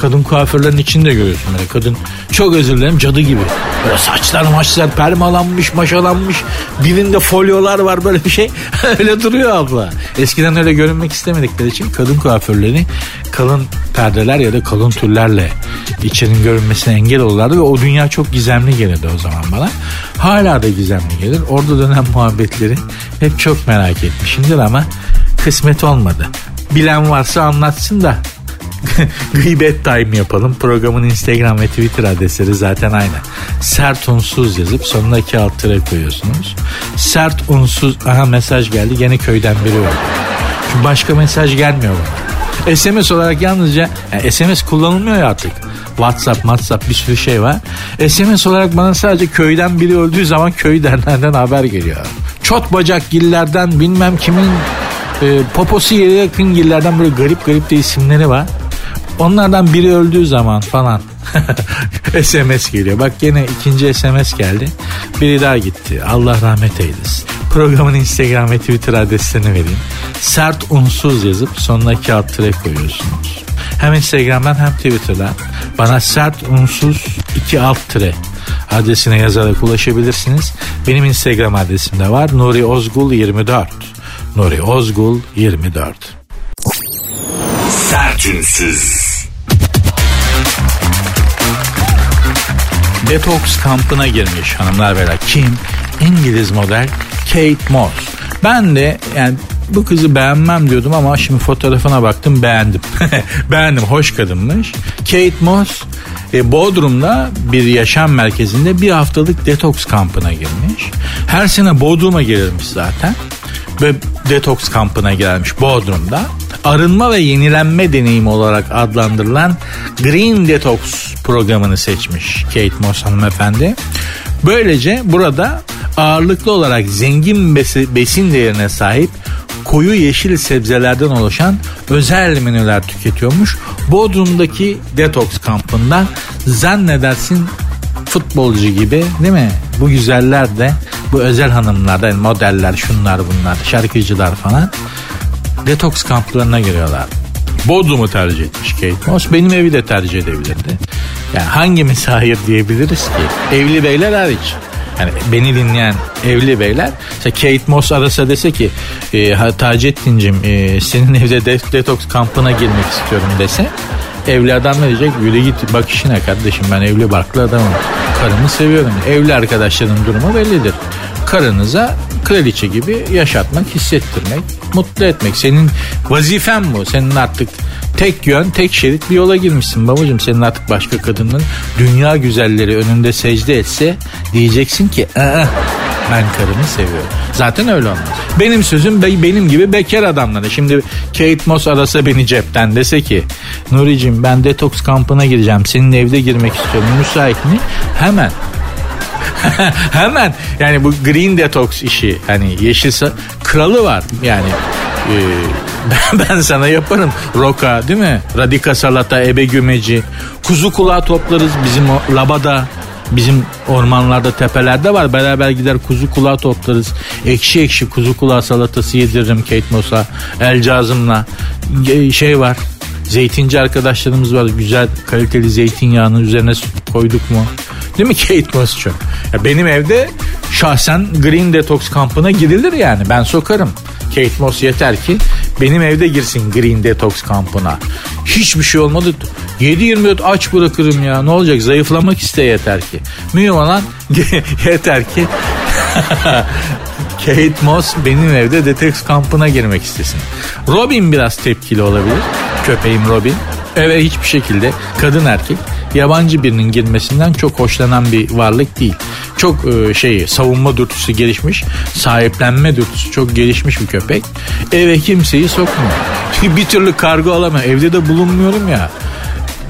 Kadın kuaförlerin içinde görüyorsun böyle. Kadın çok özür dilerim cadı gibi. Böyle saçlar maçlar permalanmış maşalanmış. Birinde folyolar var böyle bir şey. öyle duruyor abla. Eskiden öyle görünmek istemedikleri için kadın kuaförleri kalın perdeler ya da kalın tüllerle içerinin görünmesine engel olurlardı ve o dünya çok gizemli gelirdi o zaman bana. Hala da gizemli gelir. Orada dönen muhabbetleri hep çok merak etmişimdir ama kısmet olmadı. Bilen varsa anlatsın da gıybet time yapalım. Programın Instagram ve Twitter adresleri zaten aynı. Sert unsuz yazıp sonuna iki alt tere koyuyorsunuz. Sert unsuz aha mesaj geldi gene köyden biri var. Çünkü başka mesaj gelmiyor bana. SMS olarak yalnızca yani SMS kullanılmıyor ya artık. WhatsApp, WhatsApp bir sürü şey var. SMS olarak bana sadece köyden biri öldüğü zaman köy derlerden haber geliyor. Çot bacak gillerden bilmem kimin e, poposu yere yakın gillerden böyle garip garip de isimleri var. Onlardan biri öldüğü zaman falan SMS geliyor. Bak gene ikinci SMS geldi. Biri daha gitti. Allah rahmet eylesin. Programın Instagram ve Twitter adreslerini vereyim. Sert unsuz yazıp sonuna alt tire koyuyorsunuz. Hem Instagram'dan hem Twitter'dan bana sert unsuz iki alt tire adresine yazarak ulaşabilirsiniz. Benim Instagram adresim de var. Nuri Ozgul 24. Nuri Ozgul 24. Sertünsüz. Detoks kampına girmiş hanımlar beyler. Kim? İngiliz model Kate Moss. Ben de yani bu kızı beğenmem diyordum ama şimdi fotoğrafına baktım beğendim. beğendim hoş kadınmış. Kate Moss e, Bodrum'da bir yaşam merkezinde bir haftalık detoks kampına girmiş. Her sene Bodrum'a gelirmiş zaten. Ve detoks kampına gelmiş Bodrum'da. Arınma ve yenilenme deneyimi olarak adlandırılan Green Detox programını seçmiş Kate Moss hanımefendi. Böylece burada ağırlıklı olarak zengin besi, besin değerine sahip koyu yeşil sebzelerden oluşan özel menüler tüketiyormuş. Bodrum'daki detoks kampında zannedersin futbolcu gibi değil mi? Bu güzeller de bu özel hanımlar da yani modeller şunlar bunlar şarkıcılar falan detoks kamplarına giriyorlar. Bodrum'u tercih etmiş Kate Moss. Benim evi de tercih edebilirdi. Yani hangimiz hayır diyebiliriz ki? Evli beyler hariç. Yani beni dinleyen evli beyler işte Kate Moss arasa dese ki e, Taceddin'cim e, senin evde de- detoks kampına girmek istiyorum dese evli adam ne diyecek? Yürü git bak işine kardeşim ben evli barklı adamım. Karımı seviyorum. Evli arkadaşların durumu bellidir. Karınıza kraliçe gibi yaşatmak, hissettirmek, mutlu etmek. Senin vazifen bu. Senin artık tek yön, tek şerit bir yola girmişsin babacığım. Senin artık başka kadının dünya güzelleri önünde secde etse diyeceksin ki "Aa, ben karımı seviyorum. Zaten öyle olmaz. Benim sözüm be- benim gibi bekar adamlara. Şimdi Kate Moss arasa beni cepten dese ki Nuri'cim ben detoks kampına gireceğim. Senin evde girmek istiyorum. Müsait mi? Hemen Hemen yani bu green detox işi hani yeşil kralı var yani e, ben, sana yaparım roka değil mi radika salata ebe gümeci kuzu kulağı toplarız bizim labada bizim ormanlarda tepelerde var beraber gider kuzu kulağı toplarız ekşi ekşi kuzu kulağı salatası yediririm Kate Moss'a el cazımla Ge- şey var Zeytinci arkadaşlarımız var. Güzel kaliteli zeytinyağını üzerine koyduk mu? Değil mi Kate Moss'cu? Ya benim evde şahsen Green Detox kampına girilir yani. Ben sokarım. Kate Moss yeter ki benim evde girsin Green Detox kampına. Hiçbir şey olmadı. 7-24 aç bırakırım ya. Ne olacak? Zayıflamak iste yeter ki. Mühim olan yeter ki Kate Moss benim evde detoks kampına girmek istesin. Robin biraz tepkili olabilir. Köpeğim Robin. Eve hiçbir şekilde kadın erkek yabancı birinin girmesinden çok hoşlanan bir varlık değil. Çok e, şey savunma dürtüsü gelişmiş, sahiplenme dürtüsü çok gelişmiş bir köpek. Eve kimseyi sokmuyor. bir türlü kargo alamıyor. Evde de bulunmuyorum ya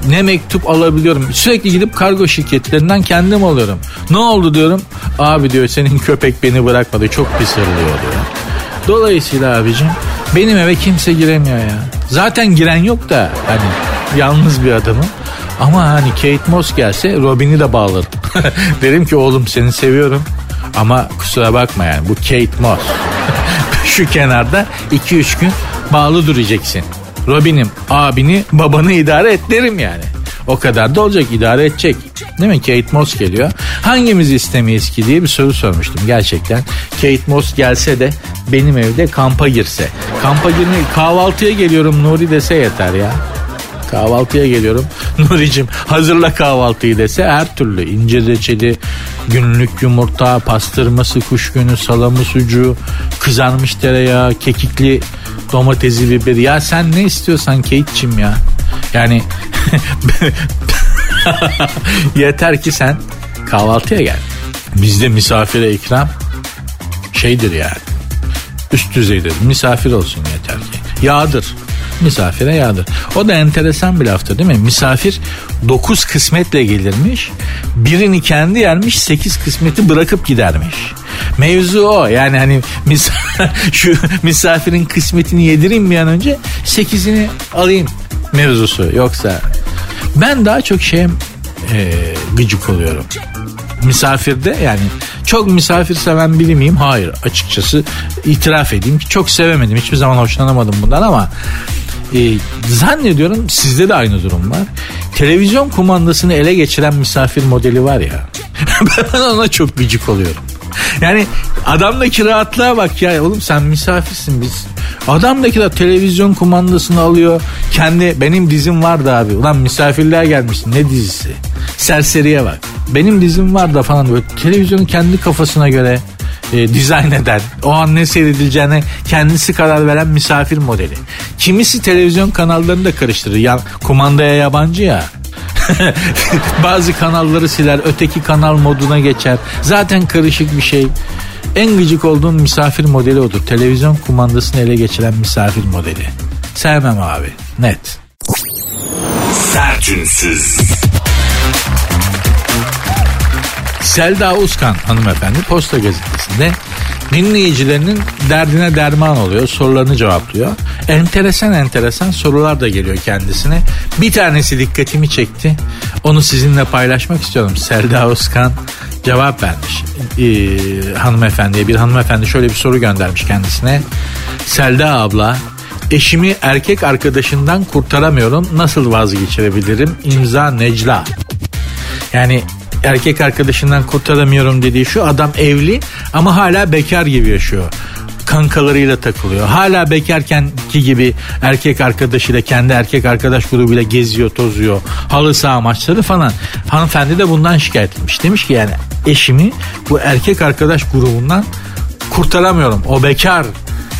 ne mektup alabiliyorum. Sürekli gidip kargo şirketlerinden kendim alıyorum. Ne oldu diyorum. Abi diyor senin köpek beni bırakmadı. Çok pis hırlıyor diyor. Dolayısıyla abicim benim eve kimse giremiyor ya. Zaten giren yok da hani yalnız bir adamım. Ama hani Kate Moss gelse Robin'i de bağlarım. Derim ki oğlum seni seviyorum. Ama kusura bakma yani bu Kate Moss. Şu kenarda 2-3 gün bağlı duracaksın. Robin'im abini babanı idare et derim yani. O kadar da olacak idare edecek. Değil mi? Kate Moss geliyor. Hangimiz istemeyiz ki diye bir soru sormuştum gerçekten. Kate Moss gelse de benim evde kampa girse. Kampa girme kahvaltıya geliyorum Nuri dese yeter ya. Kahvaltıya geliyorum. Nuri'cim hazırla kahvaltıyı dese her türlü incir reçeli, günlük yumurta, pastırması, kuş günü, salamı, sucuğu, kızarmış tereyağı, kekikli domatesi, biberi. Ya sen ne istiyorsan Kate'cim ya. Yani yeter ki sen kahvaltıya gel. Bizde misafire ikram şeydir yani. Üst düzeydir. Misafir olsun yeter ki. Yağdır. Misafire yağdır. O da enteresan bir laftı değil mi? Misafir 9 kısmetle gelirmiş. Birini kendi yermiş 8 kısmeti bırakıp gidermiş. Mevzu o. Yani hani mis şu misafirin kısmetini yedireyim bir an önce 8'ini alayım mevzusu. Yoksa ben daha çok şey e, gıcık oluyorum. Misafirde yani çok misafir seven biri miyim? Hayır açıkçası itiraf edeyim ki çok sevemedim. Hiçbir zaman hoşlanamadım bundan ama e, zannediyorum sizde de aynı durum var. Televizyon kumandasını ele geçiren misafir modeli var ya. ben ona çok gıcık oluyorum. Yani adamdaki rahatlığa bak ya oğlum sen misafirsin biz. Adamdaki de televizyon kumandasını alıyor. Kendi benim dizim vardı abi. Ulan misafirliğe gelmişsin ne dizisi? Serseriye bak. Benim dizim var da falan böyle televizyonu kendi kafasına göre e, dizayn eden, o an ne seyredileceğine kendisi karar veren misafir modeli. Kimisi televizyon kanallarını da karıştırır. Ya, kumandaya yabancı ya. Bazı kanalları siler, öteki kanal moduna geçer. Zaten karışık bir şey. En gıcık olduğum misafir modeli odur. Televizyon kumandasını ele geçiren misafir modeli. Sevmem abi. Net. Sertünsüz. Selda Uzkan hanımefendi Posta Gazetesi'nde dinleyicilerinin derdine derman oluyor. Sorularını cevaplıyor. Enteresan enteresan sorular da geliyor kendisine. Bir tanesi dikkatimi çekti. Onu sizinle paylaşmak istiyorum. Selda Uzkan cevap vermiş. Ee, hanımefendiye bir hanımefendi şöyle bir soru göndermiş kendisine. Selda abla eşimi erkek arkadaşından kurtaramıyorum. Nasıl vazgeçirebilirim? İmza Necla. Yani erkek arkadaşından kurtaramıyorum dediği şu adam evli ama hala bekar gibi yaşıyor kankalarıyla takılıyor. Hala bekarkenki gibi erkek arkadaşıyla kendi erkek arkadaş grubuyla geziyor, tozuyor. Halı saha maçları falan. Hanımefendi de bundan şikayet etmiş. Demiş ki yani eşimi bu erkek arkadaş grubundan kurtaramıyorum. O bekar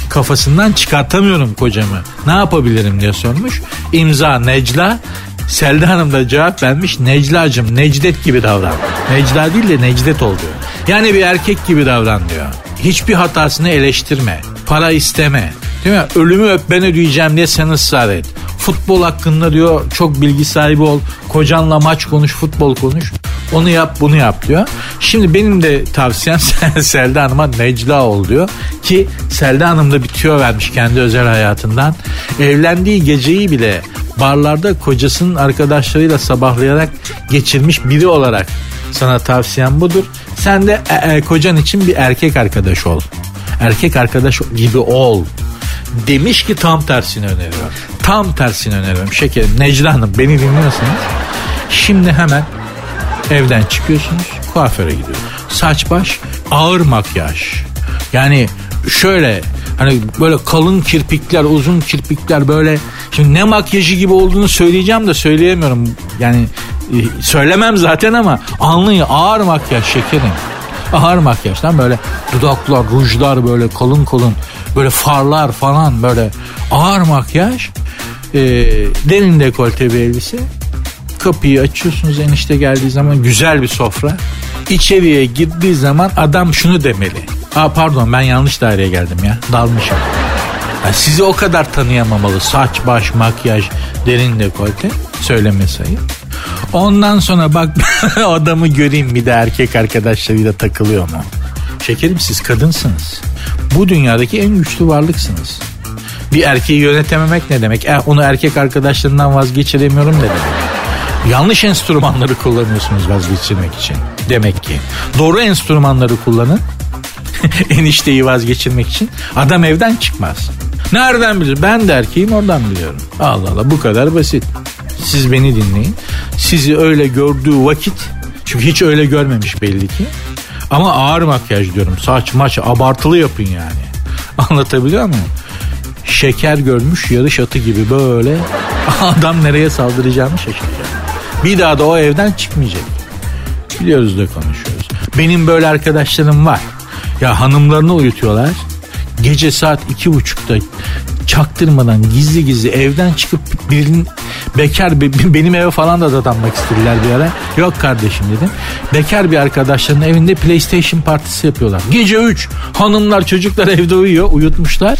kafasından çıkartamıyorum kocamı. Ne yapabilirim diye sormuş. İmza Necla Selda Hanım da cevap vermiş. Necla'cım Necdet gibi davran. Necla değil de Necdet ol diyor. Yani bir erkek gibi davran diyor. Hiçbir hatasını eleştirme. Para isteme. Değil mi? Ölümü öp ben ödeyeceğim diye sen ısrar et. Futbol hakkında diyor çok bilgi sahibi ol. Kocanla maç konuş, futbol konuş. Onu yap bunu yap diyor. Şimdi benim de tavsiyem Selda Hanım'a Necla ol diyor. Ki Selda Hanım da bitiyor vermiş kendi özel hayatından. Evlendiği geceyi bile barlarda kocasının arkadaşlarıyla sabahlayarak geçirmiş biri olarak sana tavsiyem budur. Sen de e, e, kocan için bir erkek arkadaş ol. Erkek arkadaş gibi ol. Demiş ki tam tersini öneriyor. Tam tersini öneriyorum şekerim. Necla Hanım beni dinliyorsanız şimdi hemen evden çıkıyorsunuz kuaföre gidiyorsunuz. Saç baş ağır makyaj. Yani şöyle hani böyle kalın kirpikler uzun kirpikler böyle şimdi ne makyajı gibi olduğunu söyleyeceğim de söyleyemiyorum. Yani e, söylemem zaten ama anlayın ağır makyaj şekerim. Ağır makyajdan böyle dudaklar, rujlar böyle kalın kalın böyle farlar falan böyle ağır makyaj e, derin dekolte bir elbise kapıyı açıyorsunuz enişte geldiği zaman güzel bir sofra. İçeriye girdiği zaman adam şunu demeli. Aa pardon ben yanlış daireye geldim ya dalmışım. Yani sizi o kadar tanıyamamalı saç baş makyaj derin dekolte söyleme sayı. Ondan sonra bak adamı göreyim bir de erkek arkadaşlarıyla takılıyor mu? Şekerim siz kadınsınız. Bu dünyadaki en güçlü varlıksınız. Bir erkeği yönetememek ne demek? E, onu erkek arkadaşlarından vazgeçiremiyorum ne demek? Yanlış enstrümanları kullanıyorsunuz vazgeçirmek için. Demek ki. Doğru enstrümanları kullanın. Enişteyi vazgeçirmek için. Adam evden çıkmaz. Nereden bilir? Ben de erkeğim oradan biliyorum. Allah Allah bu kadar basit. Siz beni dinleyin. Sizi öyle gördüğü vakit çünkü hiç öyle görmemiş belli ki. Ama ağır makyaj diyorum. Saç maç abartılı yapın yani. Anlatabiliyor muyum? Şeker görmüş yarış atı gibi böyle adam nereye saldıracağını şaşıracak. Bir daha da o evden çıkmayacak. Biliyoruz da konuşuyoruz. Benim böyle arkadaşlarım var. Ya hanımlarını uyutuyorlar. Gece saat iki buçukta çaktırmadan gizli gizli evden çıkıp birinin bekar benim eve falan da dadanmak istediler bir ara. Yok kardeşim dedim. Bekar bir arkadaşların evinde PlayStation partisi yapıyorlar. Gece 3 hanımlar çocuklar evde uyuyor uyutmuşlar.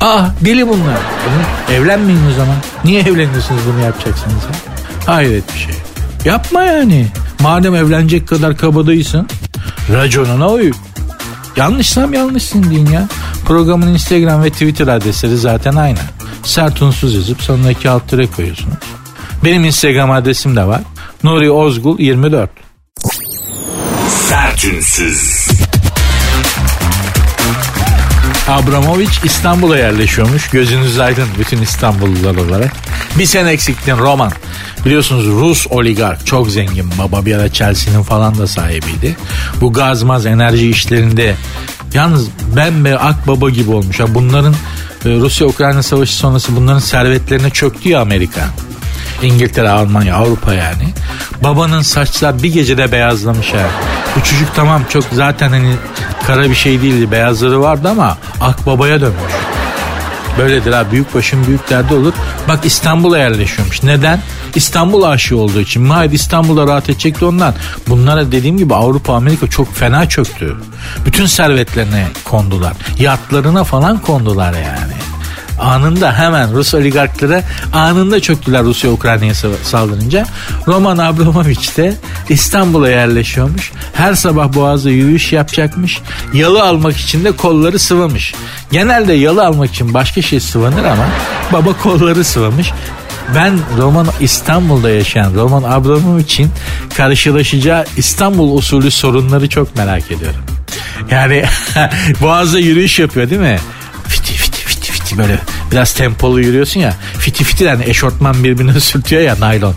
Aa deli bunlar. Evlenmeyin o zaman. Niye evleniyorsunuz bunu yapacaksınız ya? Hayret bir şey. Yapma yani. Madem evlenecek kadar kabadayısın raconuna uy. Yanlışsam yanlışsın deyin ya. Programın Instagram ve Twitter adresleri zaten aynı. Sert unsuz yazıp sonuna iki alt tere koyuyorsunuz. Benim Instagram adresim de var. Nuri Ozgul 24. Sertünsüz. Abramovich İstanbul'a yerleşiyormuş. Gözünüz aydın bütün İstanbullular olarak. Bir sen eksiktin Roman. Biliyorsunuz Rus oligark çok zengin baba bir ara Chelsea'nin falan da sahibiydi. Bu gazmaz enerji işlerinde yalnız ben be akbaba gibi olmuş. Ya bunların e, Rusya-Ukrayna savaşı sonrası bunların servetlerine çöktü ya Amerika. İngiltere, Almanya, Avrupa yani. Babanın saçlar bir gecede beyazlamış ha. Bu çocuk tamam çok zaten hani kara bir şey değildi. Beyazları vardı ama akbabaya dönmüş. Böyledir ha büyük başın büyük derdi olur. Bak İstanbul'a yerleşiyormuş. Neden? İstanbul aşığı olduğu için. Mahir İstanbul'da rahat edecekti ondan. Bunlara dediğim gibi Avrupa Amerika çok fena çöktü. Bütün servetlerine kondular. Yatlarına falan kondular yani anında hemen Rus oligarklara anında çöktüler Rusya Ukrayna'ya saldırınca. Roman Abramovich de İstanbul'a yerleşiyormuş. Her sabah boğazda yürüyüş yapacakmış. Yalı almak için de kolları sıvamış. Genelde yalı almak için başka şey sıvanır ama baba kolları sıvamış. Ben Roman İstanbul'da yaşayan Roman Abramovich'in karşılaşacağı İstanbul usulü sorunları çok merak ediyorum. Yani boğazda yürüyüş yapıyor değil mi? fiti böyle biraz tempolu yürüyorsun ya. Fiti fiti yani eşortman birbirine sürtüyor ya naylon.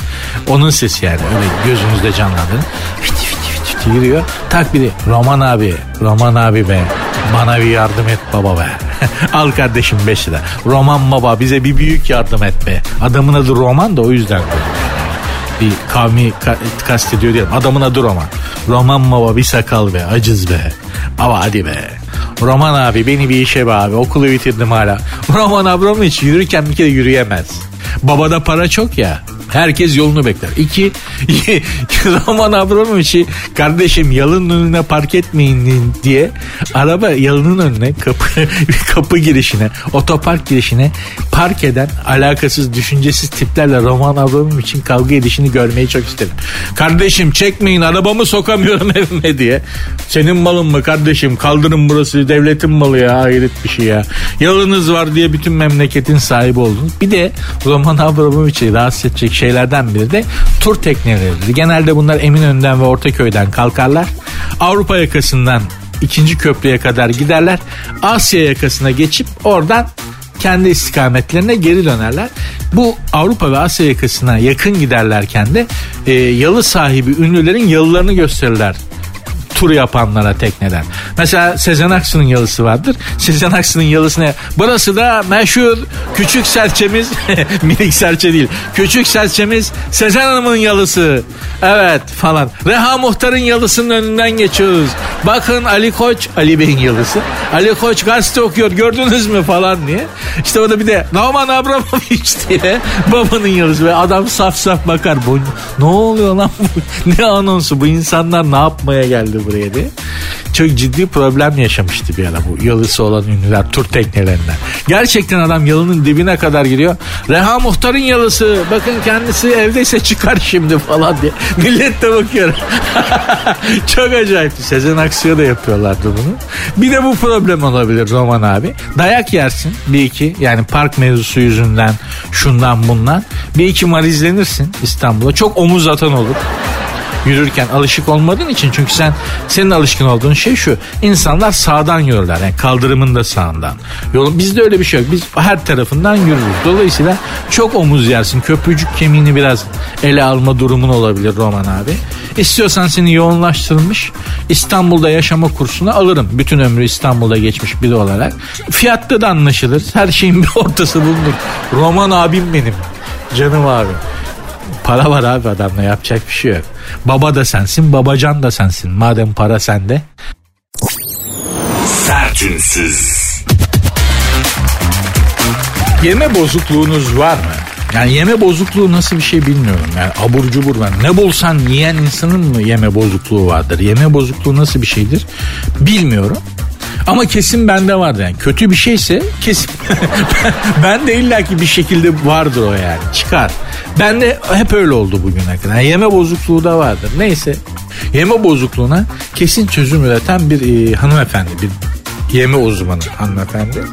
Onun sesi yani öyle gözünüzde canlandırın. Fiti fiti fiti fiti yürüyor. Tak biri Roman abi Roman abi be bana bir yardım et baba be. Al kardeşim 5 lira. Roman baba bize bir büyük yardım et be. Adamın adı Roman da o yüzden bir kavmi kastediyor diyelim. Adamın adı Roman. Roman baba bir sakal be acız be. Ama hadi be. Roman abi beni bir işe be abi okulu bitirdim hala. Roman Abramovich yürürken bir kere yürüyemez. Babada para çok ya. Herkes yolunu bekler. İki, Roman Abramovich'i kardeşim yalının önüne park etmeyin diye araba yalının önüne kapı, kapı girişine otopark girişine park eden alakasız düşüncesiz tiplerle Roman Abramovich'in kavga edişini görmeyi çok isterim. Kardeşim çekmeyin arabamı sokamıyorum evime diye. Senin malın mı kardeşim kaldırın burası devletin malı ya hayret bir şey ya. Yalınız var diye bütün memleketin sahibi oldunuz. Bir de Roman Abramovich'i rahatsız edecek şeylerden biri de tur tekneleridir. Genelde bunlar Eminönü'nden ve Ortaköy'den kalkarlar. Avrupa yakasından ikinci köprüye kadar giderler. Asya yakasına geçip oradan kendi istikametlerine geri dönerler. Bu Avrupa ve Asya yakasına yakın giderlerken de e, yalı sahibi ünlülerin yalılarını gösterirler tur yapanlara tekneden. Mesela Sezen Aksu'nun yalısı vardır. Sezen Aksu'nun yalısı ne? Burası da meşhur küçük serçemiz minik serçe değil. Küçük serçemiz Sezen Hanım'ın yalısı. Evet falan. Reha Muhtar'ın yalısının önünden geçiyoruz. Bakın Ali Koç, Ali Bey'in yalısı. Ali Koç gazete okuyor gördünüz mü falan diye. İşte o da bir de Norman Abramovich diye babanın yalısı. Ve adam saf saf bakar. Bu, ne oluyor lan bu? Ne anonsu bu insanlar ne yapmaya geldi buraya diye. Çok ciddi problem yaşamıştı bir ara bu yalısı olan ünlüler tur teknelerinden. Gerçekten adam yalının dibine kadar giriyor. Reha Muhtar'ın yalısı bakın kendisi evdeyse çıkar şimdi falan diye. Millet de bakıyor. Çok acayip. Sezen Aksu'ya da yapıyorlardı bunu. Bir de bu problem olabilir Roman abi. Dayak yersin bir iki yani park mevzusu yüzünden şundan bundan. Bir iki marizlenirsin İstanbul'a. Çok omuz atan olur yürürken alışık olmadığın için çünkü sen senin alışkın olduğun şey şu insanlar sağdan yürürler yani kaldırımın da sağından. Yolun bizde öyle bir şey yok. Biz her tarafından yürürüz. Dolayısıyla çok omuz yersin. Köprücük kemiğini biraz ele alma durumun olabilir Roman abi. İstiyorsan seni yoğunlaştırılmış İstanbul'da yaşama kursuna alırım. Bütün ömrü İstanbul'da geçmiş biri olarak. Fiyatta da anlaşılır. Her şeyin bir ortası bulunur. Roman abim benim. Canım abi. Para var abi adamla yapacak bir şey yok. Baba da sensin, babacan da sensin. Madem para sende. Sertünsüz. Yeme bozukluğunuz var mı? Yani yeme bozukluğu nasıl bir şey bilmiyorum. Yani abur cubur ben. Ne bulsan yiyen insanın mı yeme bozukluğu vardır? Yeme bozukluğu nasıl bir şeydir? Bilmiyorum. Ama kesin bende vardır yani. Kötü bir şeyse kesin. ben de illaki bir şekilde vardır o yani. Çıkar. Ben de hep öyle oldu bugüne kadar. Yeme bozukluğu da vardır. Neyse. Yeme bozukluğuna kesin çözüm üreten bir e, hanımefendi, bir yeme uzmanı hanımefendi.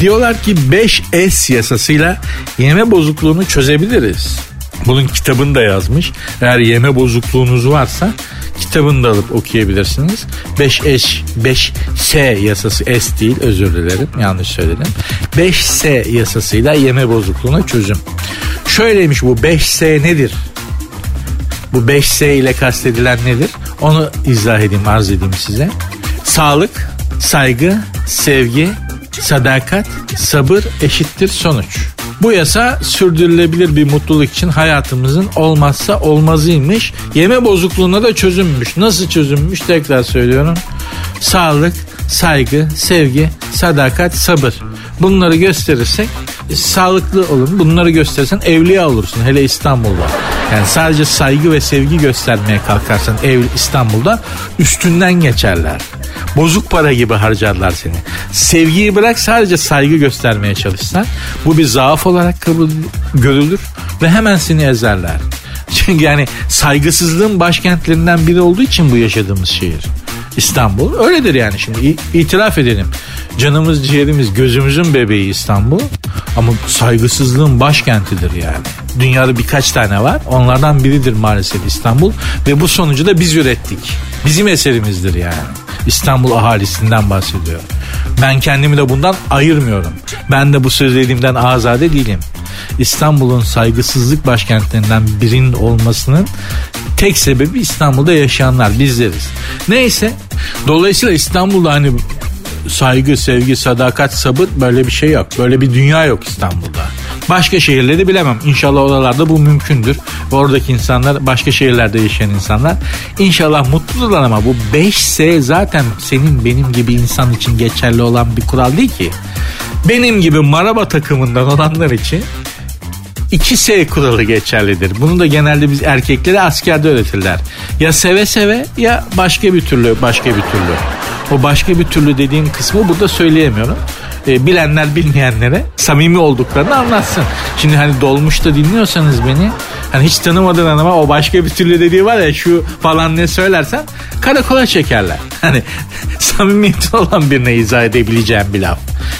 Diyorlar ki 5S yasasıyla yeme bozukluğunu çözebiliriz. Bunun kitabını da yazmış. Eğer yeme bozukluğunuz varsa kitabını da alıp okuyabilirsiniz. 5S, 5S yasası S değil özür dilerim yanlış söyledim. 5S yasasıyla yeme bozukluğuna çözüm. Şöyleymiş bu 5S nedir? Bu 5S ile kastedilen nedir? Onu izah edeyim, arz edeyim size. Sağlık, saygı, sevgi, sadakat, sabır eşittir sonuç. Bu yasa sürdürülebilir bir mutluluk için hayatımızın olmazsa olmazıymış. Yeme bozukluğuna da çözümmüş. Nasıl çözümmüş tekrar söylüyorum. Sağlık, saygı, sevgi, sadakat, sabır. Bunları gösterirsek e, sağlıklı olun. Bunları gösterirsen evliya olursun. Hele İstanbul'da. Yani sadece saygı ve sevgi göstermeye kalkarsan ev İstanbul'da üstünden geçerler. Bozuk para gibi harcarlar seni. Sevgiyi bırak sadece saygı göstermeye çalışsan bu bir zaaf olarak kabul görülür ve hemen seni ezerler. Çünkü yani saygısızlığın başkentlerinden biri olduğu için bu yaşadığımız şehir. İstanbul. Öyledir yani şimdi itiraf edelim. Canımız ciğerimiz gözümüzün bebeği İstanbul. Ama saygısızlığın başkentidir yani. Dünyada birkaç tane var. Onlardan biridir maalesef İstanbul. Ve bu sonucu da biz ürettik. Bizim eserimizdir yani. İstanbul ahalisinden bahsediyor. Ben kendimi de bundan ayırmıyorum. Ben de bu söylediğimden azade değilim. İstanbul'un saygısızlık başkentlerinden birinin olmasının tek sebebi İstanbul'da yaşayanlar bizleriz. Neyse dolayısıyla İstanbul'da hani saygı, sevgi, sadakat, sabır böyle bir şey yok. Böyle bir dünya yok İstanbul'da. Başka şehirleri bilemem. İnşallah oralarda bu mümkündür. Ve oradaki insanlar başka şehirlerde yaşayan insanlar İnşallah mutludurlar ama bu 5S zaten senin benim gibi insan için geçerli olan bir kural değil ki. Benim gibi maraba takımından olanlar için 2S kuralı geçerlidir. Bunu da genelde biz erkeklere askerde öğretirler. Ya seve seve ya başka bir türlü başka bir türlü. O başka bir türlü dediğim kısmı burada söyleyemiyorum. E, bilenler bilmeyenlere samimi olduklarını anlatsın. Şimdi hani dolmuşta dinliyorsanız beni hani hiç tanımadığın adama o başka bir türlü dediği var ya şu falan ne söylersen karakola çekerler. Hani samimiyetin olan birine izah edebileceğim bir laf.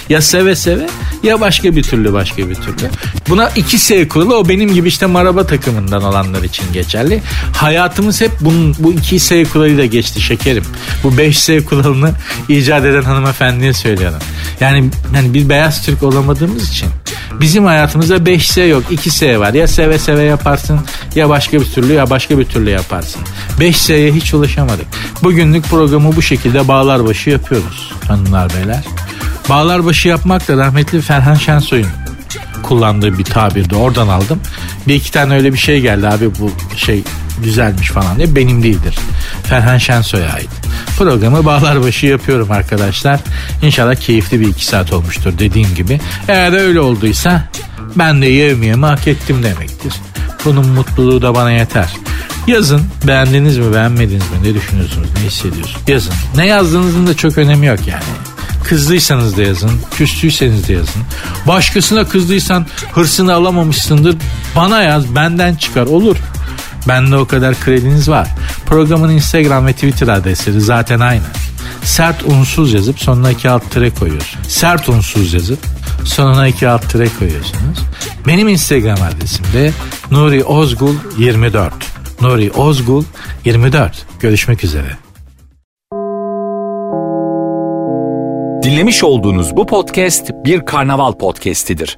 Ya seve seve ya başka bir türlü başka bir türlü. Buna iki S kuralı o benim gibi işte maraba takımından olanlar için geçerli. Hayatımız hep bunun, bu iki S kuralıyla geçti şekerim. Bu 5 S kuralını icat eden hanımefendiye söylüyorum. Yani yani bir beyaz Türk olamadığımız için bizim hayatımızda 5S yok 2S var. Ya seve seve yaparsın ya başka bir türlü ya başka bir türlü yaparsın. 5S'ye hiç ulaşamadık. Bugünlük programı bu şekilde bağlar başı yapıyoruz hanımlar beyler. Bağlar başı yapmak da rahmetli Ferhan Şensoy'un kullandığı bir tabirdi. Oradan aldım. Bir iki tane öyle bir şey geldi abi bu şey güzelmiş falan diye. Benim değildir. Ferhan Şensoy'a ait. Programı bağlar başı yapıyorum arkadaşlar. İnşallah keyifli bir iki saat olmuştur dediğim gibi. Eğer öyle olduysa ben de yevmiyemi hak ettim demektir. Bunun mutluluğu da bana yeter. Yazın beğendiniz mi beğenmediniz mi ne düşünüyorsunuz ne hissediyorsunuz yazın. Ne yazdığınızın da çok önemi yok yani. Kızdıysanız da yazın, küstüyseniz de yazın. Başkasına kızdıysan hırsını alamamışsındır. Bana yaz, benden çıkar olur. Bende o kadar krediniz var. Programın Instagram ve Twitter adresleri zaten aynı. Sert unsuz yazıp sonuna iki alt tire koyuyorsunuz. Sert unsuz yazıp sonuna iki alt tire koyuyorsunuz. Benim Instagram adresim de Nuri Ozgul 24. Nuri Ozgul 24. Görüşmek üzere. Dinlemiş olduğunuz bu podcast bir karnaval podcastidir.